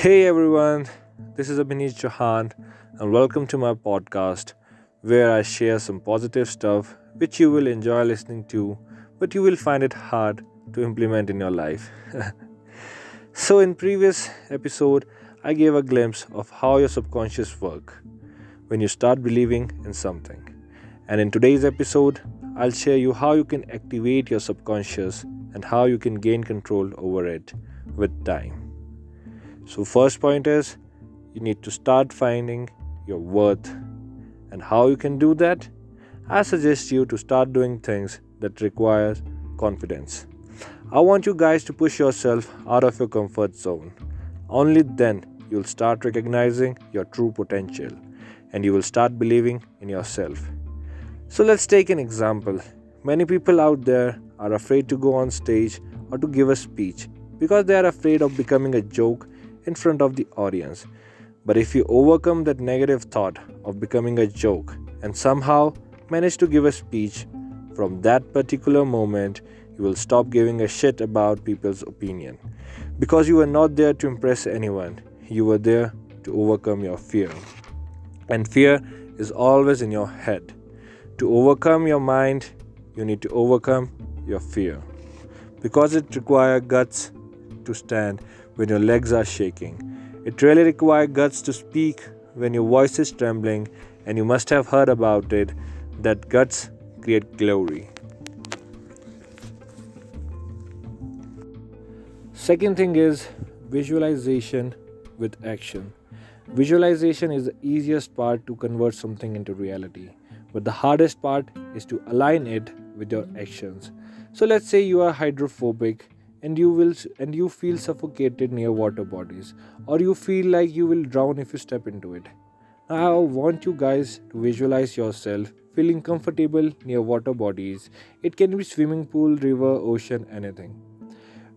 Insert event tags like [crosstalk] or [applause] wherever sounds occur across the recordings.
Hey everyone, this is Abhineet Chauhan, and welcome to my podcast where I share some positive stuff which you will enjoy listening to, but you will find it hard to implement in your life. [laughs] so, in previous episode, I gave a glimpse of how your subconscious work when you start believing in something. And in today's episode, I'll share you how you can activate your subconscious and how you can gain control over it with time. So first point is you need to start finding your worth. And how you can do that? I suggest you to start doing things that require confidence. I want you guys to push yourself out of your comfort zone. Only then you'll start recognizing your true potential and you will start believing in yourself. So let's take an example. Many people out there are afraid to go on stage or to give a speech because they are afraid of becoming a joke in front of the audience. But if you overcome that negative thought of becoming a joke and somehow manage to give a speech, from that particular moment, you will stop giving a shit about people's opinion. Because you were not there to impress anyone, you were there to overcome your fear. And fear is always in your head. To overcome your mind, you need to overcome your fear. Because it requires guts to stand when your legs are shaking. It really requires guts to speak when your voice is trembling, and you must have heard about it that guts create glory. Second thing is visualization with action. Visualization is the easiest part to convert something into reality but the hardest part is to align it with your actions so let's say you are hydrophobic and you will and you feel suffocated near water bodies or you feel like you will drown if you step into it now i want you guys to visualize yourself feeling comfortable near water bodies it can be swimming pool river ocean anything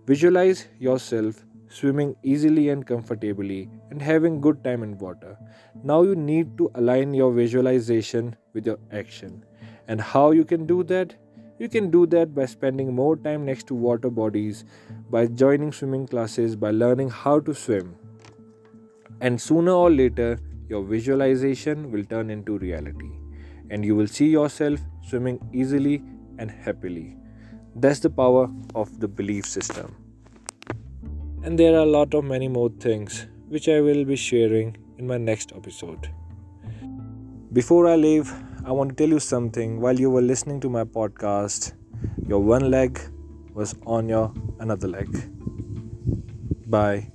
visualize yourself swimming easily and comfortably, and having good time in water. Now you need to align your visualization with your action. And how you can do that? You can do that by spending more time next to water bodies, by joining swimming classes, by learning how to swim. And sooner or later, your visualization will turn into reality, and you will see yourself swimming easily and happily. That's the power of the belief system and there are a lot of many more things which I will be sharing in my next episode. Before I leave, I want to tell you something. While you were listening to my podcast, your one leg was on your another leg. Bye.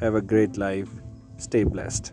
Have a great life. Stay blessed.